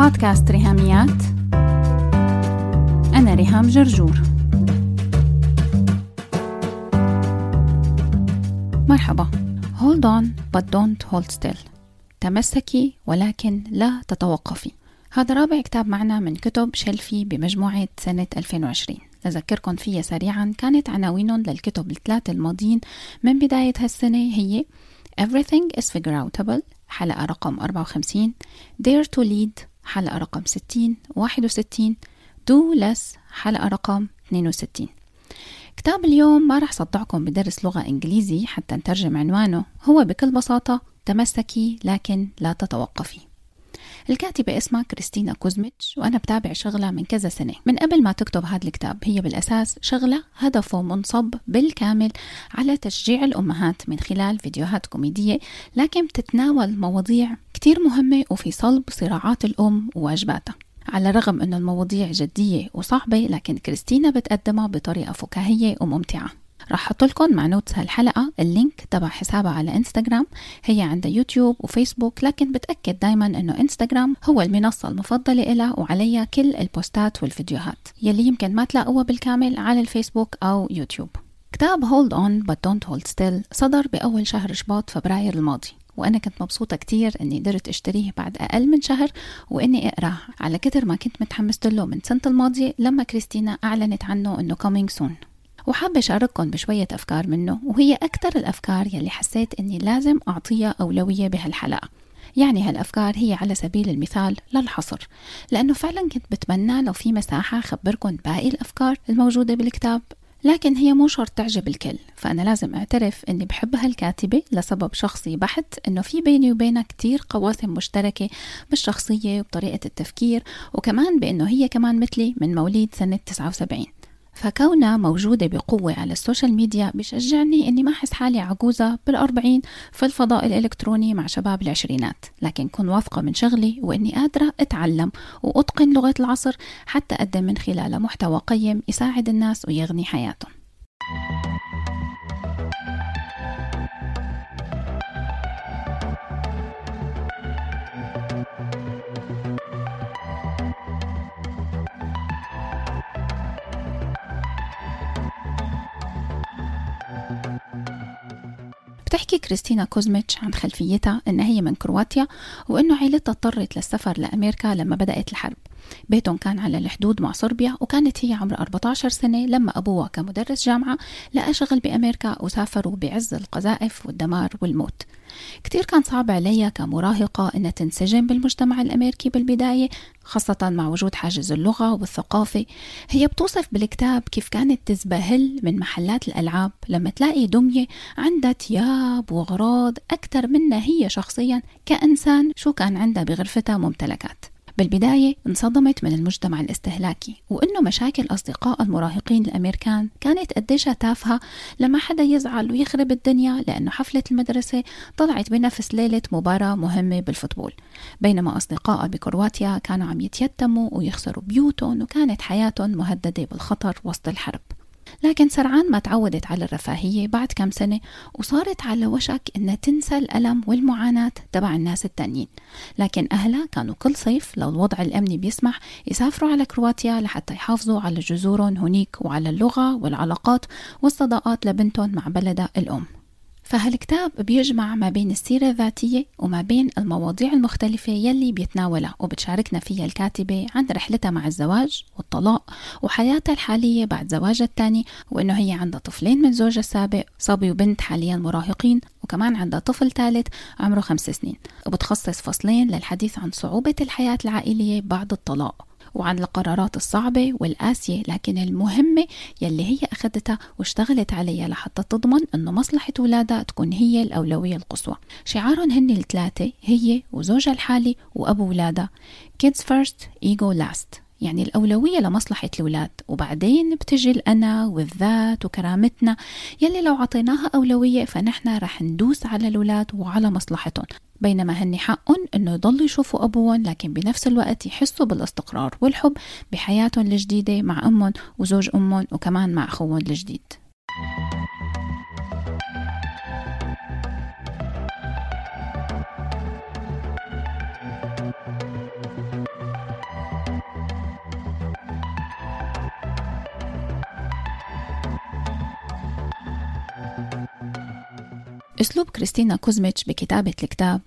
بودكاست ريهاميات. أنا ريهام جرجور. مرحبا. Hold on but don't hold still. تمسكي ولكن لا تتوقفي. هذا رابع كتاب معنا من كتب شلفي بمجموعة سنة 2020 لذكركم فيها سريعا. كانت عناوينهم للكتب الثلاثة الماضيين من بداية هالسنة. هي Everything is Figureoutable حلقة رقم 54 Dare to Lead حلقة رقم 60 61 Do Less حلقة رقم 62 كتاب اليوم ما رح صدعكم بدرس لغة إنجليزي حتى نترجم عنوانه. هو بكل بساطة تمسكي لكن لا تتوقفي. الكاتبة اسمها كريستينا كوزميتش وأنا بتابع شغلها من كذا سنة. من قبل ما تكتب هذا الكتاب هي بالأساس شغلة هدفه منصب بالكامل على تشجيع الأمهات من خلال فيديوهات كوميدية لكن بتتناول مواضيع كتير مهمة وفي صلب صراعات الأم وواجباتها. على الرغم أن المواضيع جدية وصعبة لكن كريستينا بتقدمها بطريقة فكاهية وممتعة. راح أحط لكم مع notes هالحلقة ال link تبع حسابها على انستغرام هي عندها يوتيوب وفيسبوك لكن بتأكد دائما إنه انستغرام هو المنصة المفضلة لها وعليها كل البوستات والفيديوهات يلي يمكن ما تلاقوها بالكامل على الفيسبوك أو يوتيوب. كتاب Hold On But Don't Hold Still صدر بأول شهر شباط فبراير الماضي وأنا كنت مبسوطة كتير إني قدرت أشتريه بعد أقل من شهر وإني أقراه. على كتر ما كنت متحمسة له من سنة الماضية لما كريستينا أعلنت عنه إنه coming soon. وحابة أشارككم بشوية أفكار منه وهي أكثر الأفكار يلي حسيت أني لازم أعطيها أولوية بهالحلقة. يعني هالأفكار هي على سبيل المثال للحصر لأنه فعلا كنت بتمنى لو في مساحة أخبركم باقي الأفكار الموجودة بالكتاب. لكن هي مو شرط تعجب الكل فأنا لازم أعترف أني بحب هالكاتبة لسبب شخصي بحت أنه في بيني وبينها كتير قواسم مشتركة بالشخصية وبطريقة التفكير وكمان بأنه هي كمان مثلي من مواليد سنة 79 فكونها موجودة بقوة على ال social media بشجعني إني ما أحس حالي عجوزة بالأربعين في الفضاء الإلكتروني مع شباب العشرينات. لكن كن واثقة من شغلي وإني قادرة أتعلم وأتقن لغة العصر حتى أقدم من خلالها محتوى قيم يساعد الناس ويغني حياتهم. بتحكي كريستينا كوزميتش عن خلفيتها إنها هي من كرواتيا وإنه عائلتها اضطرت للسفر لأمريكا لما بدأت الحرب. بيتهم كان على الحدود مع صربيا وكانت هي عمرها 14 سنة لما أبوها كمدرس جامعة لقى شغل بأمريكا وسافروا بعز القذائف والدمار والموت. كتير كان صعب عليها كمراهقة إنها تنسجم بالمجتمع الأمريكي بالبداية خاصة مع وجود حاجز اللغة والثقافة. هي بتوصف بالكتاب كيف كانت تزبهل من محلات الألعاب لما تلاقي دمية عندها تياب وأغراض أكثر منها هي شخصيا كإنسان شو كان عندها بغرفتها ممتلكات. بالبداية انصدمت من المجتمع الاستهلاكي وإنه مشاكل أصدقاء المراهقين الأمريكان كانت قديش تافهة لما حدا يزعل ويخرب الدنيا لأنه حفلة المدرسة طلعت بنفس ليلة مباراة مهمة بالفوتبول. بينما أصدقائها بكرواتيا كانوا عم يتيتموا ويخسروا بيوتهم وكانت حياتهم مهددة بالخطر وسط الحرب. لكن سرعان ما تعودت على الرفاهية بعد كم سنة وصارت على وشك إنها تنسى الألم والمعاناة تبع الناس التانيين. لكن أهلها كانوا كل صيف لو الوضع الأمني بيسمح يسافروا على كرواتيا لحتى يحافظوا على جذورهم هنيك وعلى اللغة والعلاقات والصداقات لبنتهم مع بلدها الأم. فهالكتاب بيجمع ما بين السيرة الذاتية وما بين المواضيع المختلفة يلي بيتناولها وبتشاركنا فيها الكاتبة عن رحلتها مع الزواج والطلاق وحياتها الحالية بعد زواجها الثاني وإنه هي عندها طفلين من زوجها السابق صبي وبنت حاليا مراهقين وكمان عندها طفل ثالث عمره خمس سنين. وبتخصص فصلين للحديث عن صعوبة الحياة العائلية بعد الطلاق. وعن القرارات الصعبة والقاسية لكن المهمة يلي هي أخذتها واشتغلت عليها لحتى تضمن أنه مصلحة أولادها تكون هي الأولوية القصوى. شعارهم هن الثلاثة هي وزوجها الحالي وأبو أولادها kids first ego last. يعني الأولوية لمصلحة الأولاد. وبعدين بتجي الأنا والذات وكرامتنا. يلي لو عطيناها أولوية فنحن رح ندوس على الأولاد وعلى مصلحتهم. بينما هن حقهم أنه يضلوا يشوفوا أبوهم لكن بنفس الوقت يحسوا بالاستقرار والحب بحياتهم الجديدة مع أمهم وزوج أمهم وكمان مع أخوهم الجديد. أسلوب كريستينا كوزميتش بكتابة الكتاب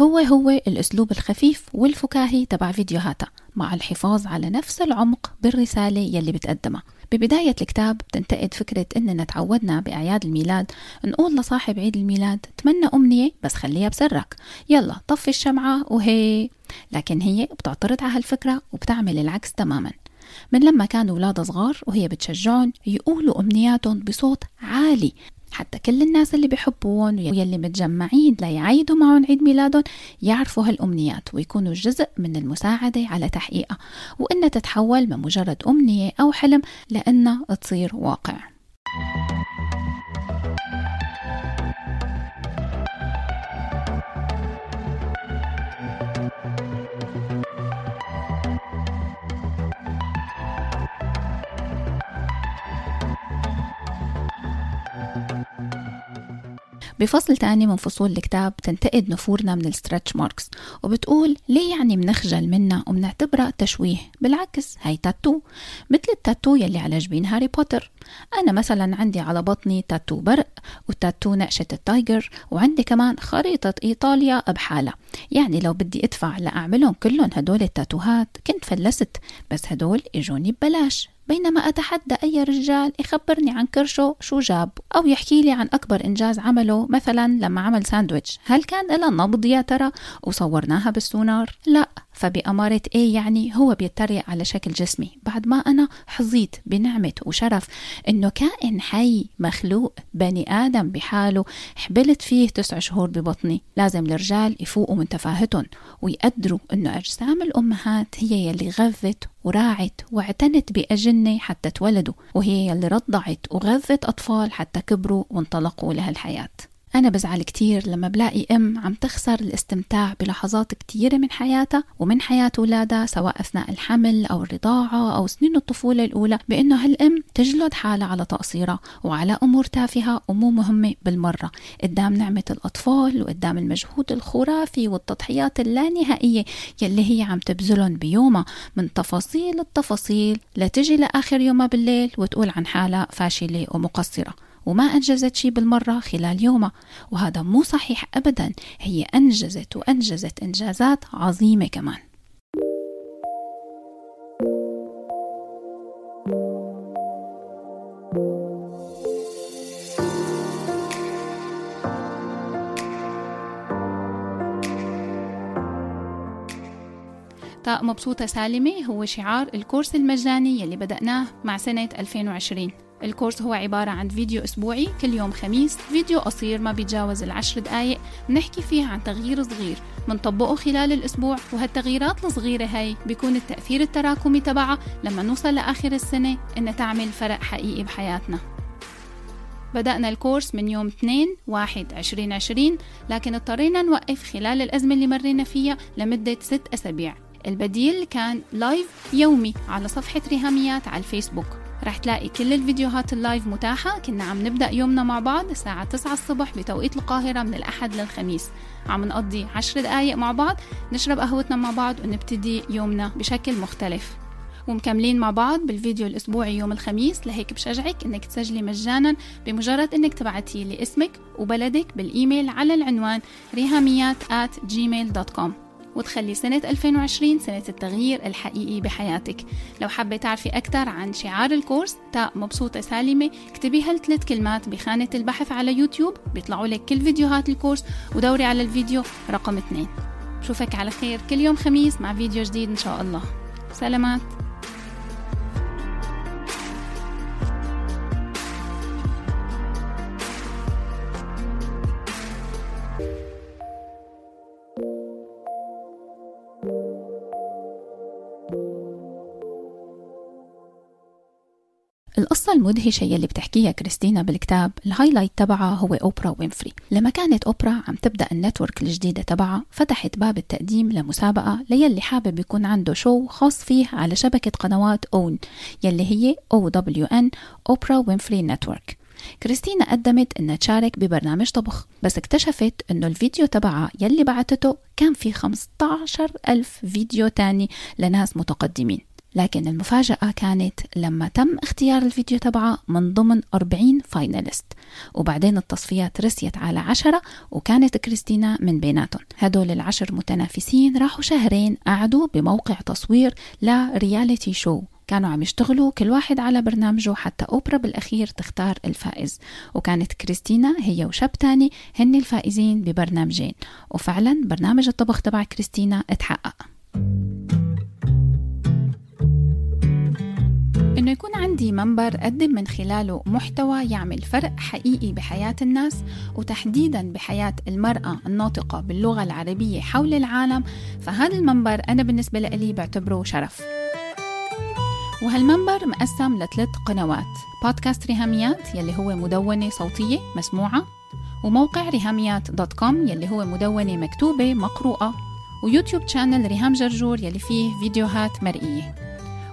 هو هو الأسلوب الخفيف والفكاهي تبع فيديوهاتها مع الحفاظ على نفس العمق بالرسالة يلي بتقدمها. ببداية الكتاب بتنتقد فكرة إننا تعودنا بأعياد الميلاد نقول لصاحب عيد الميلاد تمنى أمنية بس خليها بسرك. يلا طفي الشمعة وهي. لكن هي بتعترض على هالفكرة وبتعمل العكس تماما. من لما كانوا أولاد صغار وهي بتشجعهم يقولوا أمنياتهم بصوت عالي حتى كل الناس اللي بحبوهم واللي متجمعين ليعيدوا معهم عيد ميلادهم يعرفوا هالأمنيات ويكونوا جزء من المساعدة على تحقيقها وإنها تتحول من مجرد أمنية أو حلم لإنها تصير واقع. بفصل تاني من فصول الكتاب تنتقد نفورنا من ال stretch marks وبتقول ليه يعني منخجل منها ومنعتبرها تشويه؟ بالعكس هاي تاتو مثل التاتو يلي على جبين هاري بوتر. أنا مثلا عندي على بطني تاتو برق وتاتو نقشة ال tiger وعندي كمان خريطة إيطاليا بحالها. يعني لو بدي أدفع لأعملهم كلهم هدول التاتوهات كنت فلست بس هدول إجوني ببلاش. بينما أتحدى أي رجال يخبرني عن كرشه شو جاب أو يحكي لي عن أكبر إنجاز عمله مثلا لما عمل ساندويتش. هل كان لها نبض يا ترى؟ وصورناها بالسونار؟ لا. فبأمارة إيه يعني هو بيتريق على شكل جسمي. بعد ما أنا حظيت بنعمة وشرف إنه كائن حي مخلوق بني آدم بحاله حبلت فيه تسع شهور ببطني. لازم الرجال يفوقوا من تفاهتهم ويقدروا إنه أجسام الأمهات هي يلي غذت وراعت واعتنت بأجنة حتى تولدوا وهي يلي رضعت وغذت أطفال حتى كبروا وانطلقوا لهالحياة. أنا بزعل كتير لما بلاقي أم عم تخسر الاستمتاع بلحظات كتيرة من حياتها ومن حياة أولادها سواء أثناء الحمل أو الرضاعة أو سنين الطفولة الأولى بأنه هالأم تجلد حالها على تقصيرها وعلى أمور تافهة ومو مهمة بالمرة. قدام نعمة الأطفال وقدام المجهود الخرافي والتضحيات اللانهائية يلي هي عم تبذلهم بيومها من تفاصيل التفاصيل لتجي لآخر يومها بالليل وتقول عن حالها فاشلة ومقصرة. وما أنجزت شيء بالمرة خلال يومها. وهذا مو صحيح أبدا. هي أنجزت وأنجزت إنجازات عظيمة كمان. طاق مبسوطة سالمة هو شعار الكورس المجاني يلي بدأناه مع سنة 2020 الكورس هو عبارة عن فيديو أسبوعي كل يوم خميس فيديو قصير ما بيتجاوز العشر دقايق بنحكي فيه عن تغيير صغير منطبقه خلال الأسبوع وهالتغييرات الصغيرة هاي بيكون التأثير التراكمي تبعها لما نوصل لآخر السنة إنها تعمل فرق حقيقي بحياتنا. بدأنا الكورس من يوم 2 1 2020 لكن اضطرينا نوقف خلال الأزمة اللي مرينا فيها لمدة 6 أسابيع. البديل كان live يومي على صفحة ريهاميات على الفيسبوك. رح تلاقي كل الفيديوهات ال live متاحة. كنا عم نبدأ يومنا مع بعض الساعة 9 الصبح بتوقيت القاهرة من الأحد للخميس. عم نقضي 10 دقايق مع بعض نشرب قهوتنا مع بعض ونبتدي يومنا بشكل مختلف. ومكملين مع بعض بالفيديو الأسبوعي يوم الخميس. لهيك بشجعك إنك تسجلي مجانا بمجرد إنك تبعتي لي اسمك وبلدك بالإيميل على العنوان ريهاميات at gmail.com وتخلي سنة 2020 سنة التغيير الحقيقي بحياتك. لو حابة تعرفي أكثر عن شعار الكورس تاء مبسوطة سالمة اكتبي هالثلاث كلمات بخانة البحث على يوتيوب بيطلعوا لك كل فيديوهات الكورس ودوري على الفيديو رقم اثنين. بشوفك على خير كل يوم خميس مع فيديو جديد إن شاء الله. سلامات. المدهشة يلي بتحكيها كريستينا بالكتاب ال highlight تبعها هو أوبرا وينفري. لما كانت أوبرا عم تبدأ ال network الجديدة تبعها فتحت باب التقديم لمسابقة ليلي حابب يكون عنده show خاص فيه على شبكة قنوات OWN يلي هي OWN أوبرا وينفري network. كريستينا قدمت إنها تشارك ببرنامج طبخ بس اكتشفت إنه الفيديو تبعها يلي بعتته كان في 15 ألف فيديو تاني لناس متقدمين. لكن المفاجأة كانت لما تم اختيار الفيديو تبعها من ضمن 40 finalist وبعدين التصفيات رسيت على عشرة وكانت كريستينا من بيناتهم. هدول العشر متنافسين راحوا شهرين قعدوا بموقع تصوير ل reality show كانوا عم يشتغلوا كل واحد على برنامجه حتى أوبرا بالأخير تختار الفائز. وكانت كريستينا هي وشاب تاني هن الفائزين ببرنامجين. وفعلا برنامج الطبخ تبع كريستينا اتحقق. إنه يكون عندي منبر أقدم من خلاله محتوى يعمل فرق حقيقي بحياة الناس وتحديدا بحياة المرأة الناطقة باللغة العربية حول العالم فهذا المنبر أنا بالنسبة لي بعتبره شرف. وهالمنبر مقسم لثلاث قنوات بودكاست ريهاميات يلي هو مدونة صوتية مسموعة وموقع ريهاميات dot com يلي هو مدونة مكتوبة مقروءة ويوتيوب channel ريهام جرجور يلي فيه فيديوهات مرئية.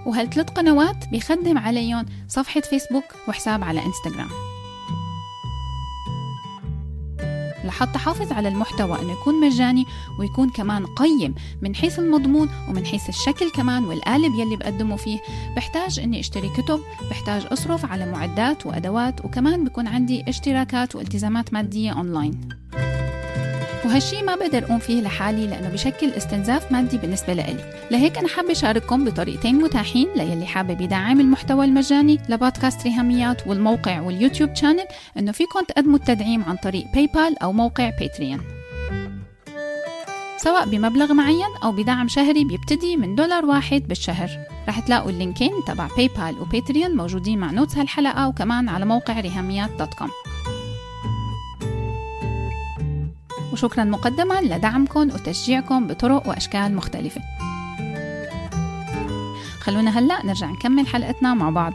وهالثلاث قنوات؟ بيخدم عليهم صفحة فيسبوك وحساب على إنستغرام. لحتى حافظ على المحتوى إنه يكون مجاني ويكون كمان قيم من حيث المضمون ومن حيث الشكل كمان والقالب يلي بقدمه فيه بحتاج إني أشتري كتب بحتاج أصرف على معدات وأدوات وكمان بكون عندي اشتراكات والتزامات مادية أونلاين. وهالشي ما بقدر أقوم فيه لحالي لأنه بشكل استنزاف مادي بالنسبة لإلي. لهيك أنا حابة أشارككم بطريقتين متاحين للي حابب يدعم المحتوى المجاني لبودكاست ريهاميات والموقع واليوتيوب channel إنه فيكم تقدموا التدعيم عن طريق باي بال أو موقع باتريون سواء بمبلغ معين أو بدعم شهري بيبتدي من دولار واحد بالشهر. رح تلاقوا اللينكين تبع باي بال وباتريون موجودين مع notes هالحلقة وكمان على موقع ريهاميات dot com وشكرا مقدما لدعمكم وتشجيعكم بطرق وأشكال مختلفة. خلونا هلأ نرجع نكمل حلقتنا مع بعض.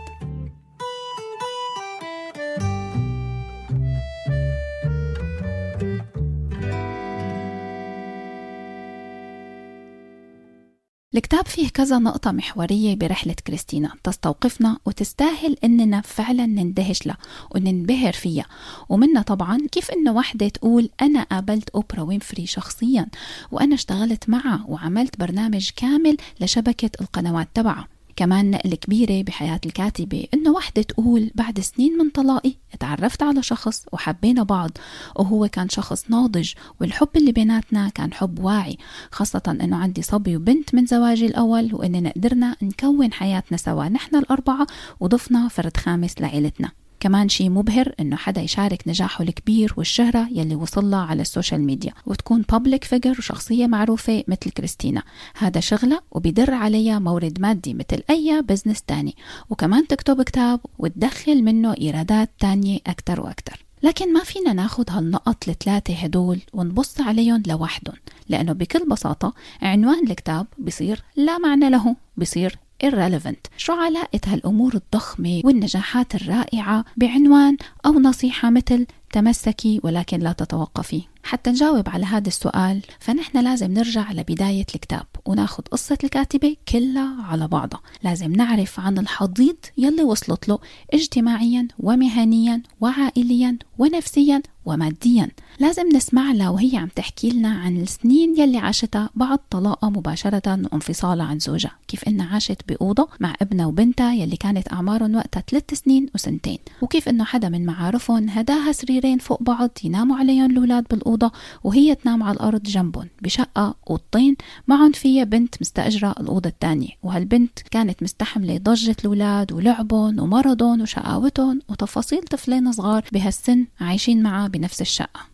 الكتاب فيه كذا نقطة محورية برحلة كريستينا. تستوقفنا وتستاهل إننا فعلا نندهش لها وننبهر فيها. ومنها طبعا كيف إنه وحدة تقول أنا قابلت أوبرا وينفري شخصيا وأنا اشتغلت معها وعملت برنامج كامل لشبكة القنوات تبعها. كمان نقلة كبيرة بحياة الكاتبة إنه وحدة تقول بعد سنين من طلاقي تعرفت على شخص وحبينا بعض وهو كان شخص ناضج والحب اللي بيناتنا كان حب واعي خاصة إنه عندي صبي وبنت من زواجي الأول وإننا قدرنا نكون حياتنا سوا نحن الأربعة وضفنا فرد خامس لعيلتنا. كمان شيء مبهر إنه حدا يشارك نجاحه الكبير والشهرة يلي وصل لها على ال social media وتكون public figure وشخصية معروفة مثل كريستينا. هذا شغلة وبيدر عليها مورد مادي مثل أي business تاني. وكمان تكتب كتاب وتدخل منه إيرادات تانية أكتر وأكتر. لكن ما فينا ناخد هالنقط الثلاثة هدول ونبص عليهم لوحدهم لأنه بكل بساطة عنوان الكتاب بصير لا معنى له بصير irrelevant. شو علاقة هالأمور الضخمة والنجاحات الرائعة بعنوان أو نصيحة مثل تمسكي ولكن لا تتوقفي حتى نجاوب على هذا السؤال فنحن لازم نرجع لبداية الكتاب وناخد قصة الكاتبة كلها على بعضها. لازم نعرف عن الحضيض يلي وصلت له اجتماعيا ومهنيا وعائليا ونفسيا وماديا. لازم نسمع لها وهي عم تحكي لنا عن السنين يلي عاشتها بعد طلاقها مباشرة وانفصالها عن زوجها. كيف إنها عاشت بأوضة مع ابنها وبنتها يلي كانت أعمارهم وقتها ثلاث سنين وسنتين. وكيف إنه حدا من معارفهم هداها سريرين فوق بعض يناموا عليهم الأولاد بالأوضة وهي تنام على الأرض جنبهم بشقة أوضتين. معهم فيها بنت مستأجرة الأوضة الثانية. وهالبنت كانت مستحملة ضجة الأولاد ولعبهم ومرضهم وشقاوتهم وتفاصيل طفلين صغار بهالسن عايشين معها بنفس الشقة.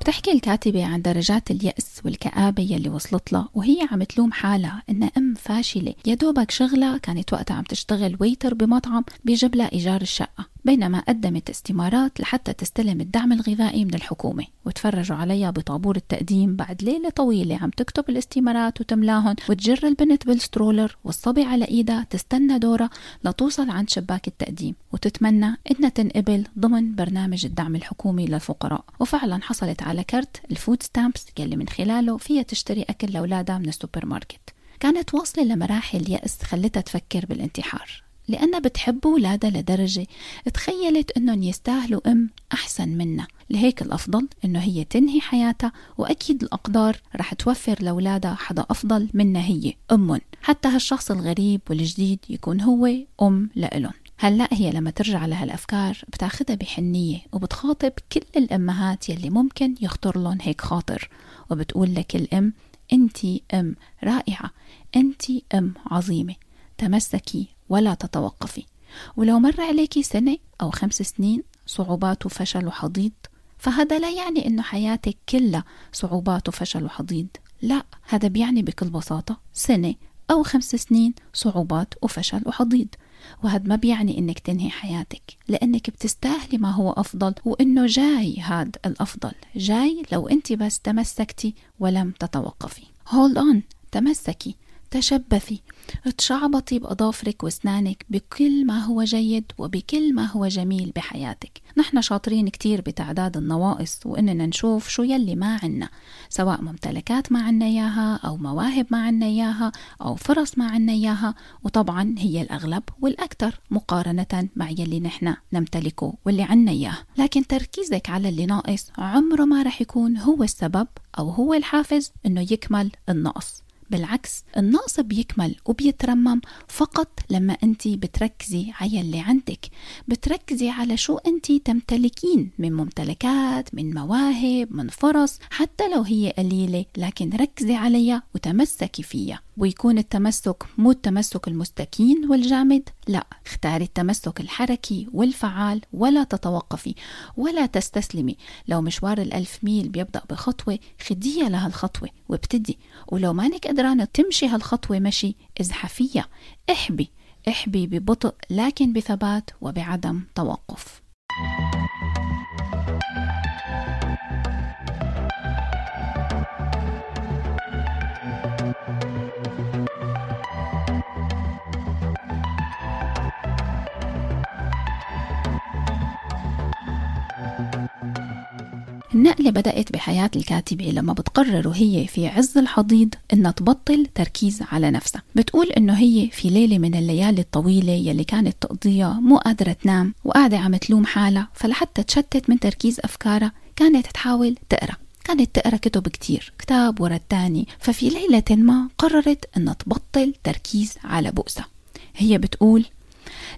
بتحكي الكاتبة عن درجات اليأس والكآبة يلي وصلت لها وهي عم تلوم حالها إنها أم فاشلة. يا دوبك شغلة كانت وقتها عم تشتغل waiter بمطعم بيجيب لها إيجار الشقة. بينما قدمت استمارات لحتى تستلم الدعم الغذائي من الحكومة وتفرجوا عليها بطابور التقديم بعد ليلة طويلة عم تكتب الاستمارات وتملاهن وتجر البنت بال stroller والصبي على إيدها تستنى دورها لتوصل عند شباك التقديم وتتمنى إنها تنقبل ضمن برنامج الدعم الحكومي للفقراء. وفعلا حصلت على كرت ال food stamps يلي من خلاله فيها تشتري أكل لأولادها من السوبر ماركت كانت واصلة لمراحل يأس خلتها تفكر بالانتحار. لأنها بتحب أولادها لدرجة. تخيلت أنهم يستاهلوا أم أحسن منها. لهيك الأفضل أنه هي تنهي حياتها وأكيد الأقدار رح توفر لأولادها حدا أفضل منها هي أم حتى هالشخص الغريب والجديد يكون هو أم لإلهم. هلأ هي لما ترجع لهالأفكار بتاخدها بحنية وبتخاطب كل الأمهات يلي ممكن يخطر لهم هيك خاطر. وبتقول لك الأم أنتي أم رائعة أنتي أم عظيمة. تمسكي ولا تتوقفي. ولو مر عليكي سنة أو خمس سنين صعوبات وفشل وحضيض فهذا لا يعني أنه حياتك كلها صعوبات وفشل وحضيض لا هذا بيعني بكل بساطة سنة أو خمس سنين صعوبات وفشل وحضيض. وهذا ما بيعني إنك تنهي حياتك لأنك بتستاهلي ما هو أفضل وإنه جاي هاد الأفضل. جاي لو أنت بس تمسكتي ولم تتوقفي. hold on تمسكي. تشبثي. تشعبطي بأظافرك وأسنانك بكل ما هو جيد وبكل ما هو جميل بحياتك. نحن شاطرين كتير بتعداد النواقص وإننا نشوف شو يلي ما عنا سواء ممتلكات ما عنا إياها أو مواهب ما عنا إياها أو فرص ما عنا إياها. وطبعا هي الأغلب والأكثر مقارنة مع يلي نحن نمتلكه واللي عنا إياه. لكن تركيزك على اللي ناقص عمره ما رح يكون هو السبب أو هو الحافز إنه يكمل النقص. بالعكس النقص بيكمل وبيترمم فقط لما أنت بتركزي على اللي عندك. بتركزي على شو أنت تمتلكين من ممتلكات من مواهب من فرص حتى لو هي قليلة لكن ركزي عليها وتمسكي فيها. ويكون التمسك مو التمسك المستكين والجامد لا اختاري التمسك الحركي والفعال ولا تتوقفي ولا تستسلمي. لو مشوار الألف ميل بيبدأ بخطوة خديها لهالخطوة وابتدي. ولو مانك قدرانة تمشي هالخطوة مشي ازحفيها احبي احبي ببطء لكن بثبات وبعدم توقف. النقلة بدأت بحياة الكاتبة لما بتقرر وهي في عز الحضيض إنها تبطل تركيز على نفسها. بتقول إنه هي في ليلة من الليالي الطويلة يلي كانت تقضيها مو قادرة تنام وقاعدة عم تلوم حالها فلحتى تشتت من تركيز أفكارها كانت تحاول تقرأ. كانت تقرأ كتب كتير كتاب ورا التاني. ففي ليلة ما قررت إنها تبطل تركيز على بؤسها. هي بتقول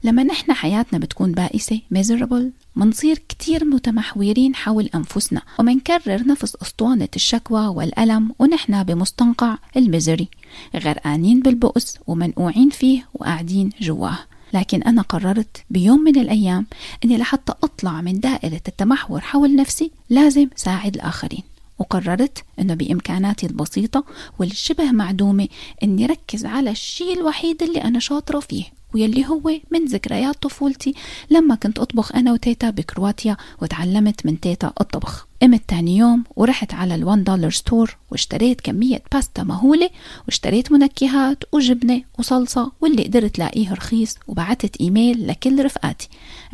لما نحن حياتنا بتكون بائسة miserable منصير كتير متمحورين حول أنفسنا ومنكرر نفس أسطوانة الشكوى والألم ونحن بمستنقع المزري غرقانين بالبؤس ومنقوعين فيه وقاعدين جواه. لكن أنا قررت بيوم من الأيام أني لحتى أطلع من دائرة التمحور حول نفسي لازم ساعد الآخرين. وقررت أنه بإمكاناتي البسيطة والشبه معدومة أني ركز على الشيء الوحيد اللي أنا شاطرة فيه. ويلي هو من ذكريات طفولتي لما كنت أطبخ أنا وتيتا بكرواتيا وتعلمت من تيتا الطبخ. قمت تاني يوم ورحت على ال one dollar store واشتريت كمية باستا مهولة واشتريت منكهات وجبنة وصلصة واللي قدرت لاقيه رخيص وبعتت إيميل لكل رفقاتي.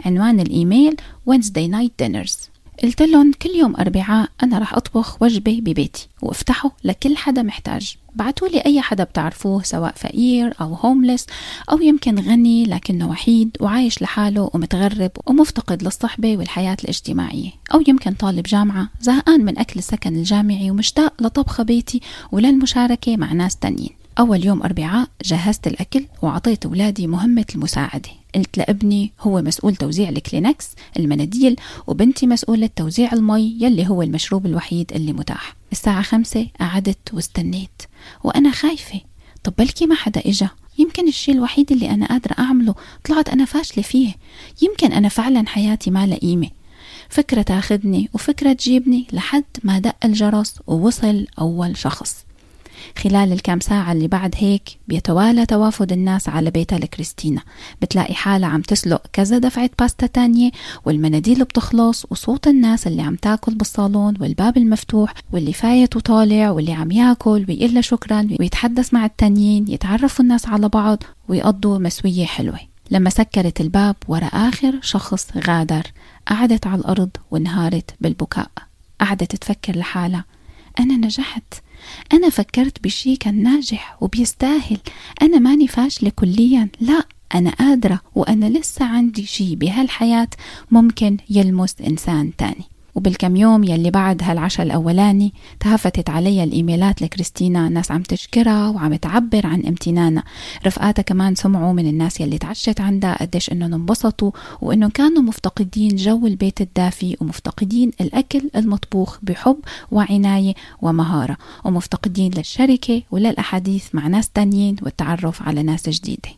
عنوان الإيميل Wednesday Night Dinners. قلت لهم كل يوم أربعاء أنا رح أطبخ وجبة ببيتي وافتحه لكل حدا محتاج. بعتوا لي أي حدا بتعرفوه سواء فقير أو homeless أو يمكن غني لكنه وحيد وعايش لحاله ومتغرب ومفتقد للصحبة والحياة الاجتماعية. أو يمكن طالب جامعة زهقان من أكل السكن الجامعي ومشتاق لطبخ بيتي وللمشاركة مع ناس تانيين. أول يوم أربعاء جهزت الأكل وعطيت أولادي مهمة المساعدة. قلت لابني هو مسؤول توزيع الكلينكس المناديل وبنتي مسؤولة توزيع المي يلي هو المشروب الوحيد اللي متاح. الساعة خمسة قعدت واستنيت. وأنا خايفة. طب بلكي ما حدا إجا. يمكن الشيء الوحيد اللي أنا قادرة أعمله طلعت أنا فاشلة فيه. يمكن أنا فعلا حياتي ما لها قيمة. فكرة تاخدني وفكرة تجيبني لحد ما دق الجرس ووصل أول شخص. خلال الكام ساعة اللي بعد هيك بيتوالى توافد الناس على بيتها لكريستينا بتلاقي حالها عم تسلق كذا دفعة باستا تانية والمناديل بتخلص وصوت الناس اللي عم تاكل بالصالون والباب المفتوح واللي فايت وطالع واللي عم ياكل ويقول شكرا ويتحدث مع التانيين يتعرفوا الناس على بعض ويقضوا مسوية حلوة. لما سكرت الباب ورا آخر شخص غادر قعدت على الأرض وانهارت بالبكاء. قعدت تفكر لحالها. أنا نجحت. أنا فكرت بشي كان ناجح وبيستاهل. أنا ماني فاشلة كليا. لا أنا قادرة وأنا لسه عندي شي بهالحياة ممكن يلمس إنسان تاني. وبالكم يوم يلي بعد هالعشاء الأولاني تهفتت علي الإيميلات لكريستينا ناس عم تشكرها وعم تعبر عن امتنانها. رفقاتها كمان سمعوا من الناس يلي تعشت عندها قديش إنهم انبسطوا وإنهم كانوا مفتقدين جو البيت الدافي ومفتقدين الأكل المطبوخ بحب وعناية ومهارة ومفتقدين للشركة وللأحاديث مع ناس تانيين والتعرف على ناس جديدة.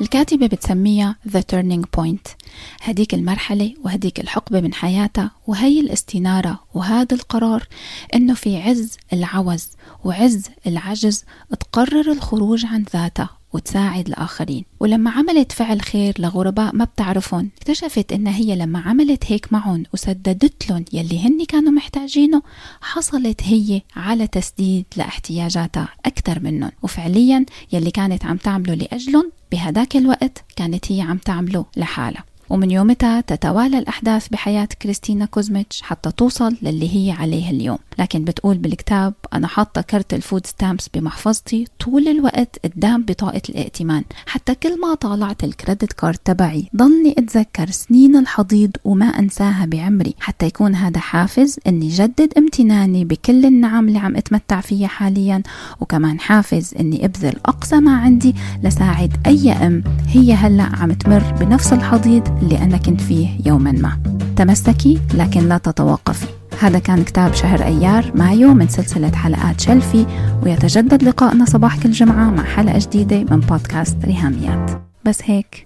الكاتبة بتسميها The Turning Point هديك المرحلة وهديك الحقبة من حياتها وهي الاستنارة وهذا القرار إنه في عز العوز وعز العجز تقرر الخروج عن ذاتها وتساعد الآخرين. ولما عملت فعل خير لغرباء ما بتعرفهم اكتشفت إن هي لما عملت هيك معهم وسددت لهم يلي هن كانوا محتاجينه حصلت هي على تسديد لاحتياجاتها أكثر منهم. وفعليا يلي كانت عم تعمله لأجلهم بهداك الوقت كانت هي عم تعمله لحالها. ومن يومتها تتوالى الأحداث بحياة كريستينا كوزميتش حتى توصل للي هي عليه اليوم. لكن بتقول بالكتاب أنا حاطة كرت ال food stamps بمحفظتي طول الوقت قدام بطاقة الائتمان. حتى كل ما طالعت ال credit card تبعي ضلني أتذكر سنين الحضيض وما أنساها بعمري. حتى يكون هذا حافز أني جدد امتناني بكل النعم اللي عم أتمتع فيها حاليا. وكمان حافز أني أبذل أقصى ما عندي لساعد أي أم هي هلأ عم تمر بنفس الحضيض اللي أنا كنت فيه يوما ما. تمسكي لكن لا تتوقفي. هذا كان كتاب شهر أيار مايو من سلسلة حلقات shelfie ويتجدد لقائنا صباح كل جمعة مع حلقة جديدة من بودكاست ريهاميات. بس هيك.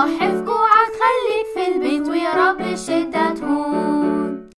a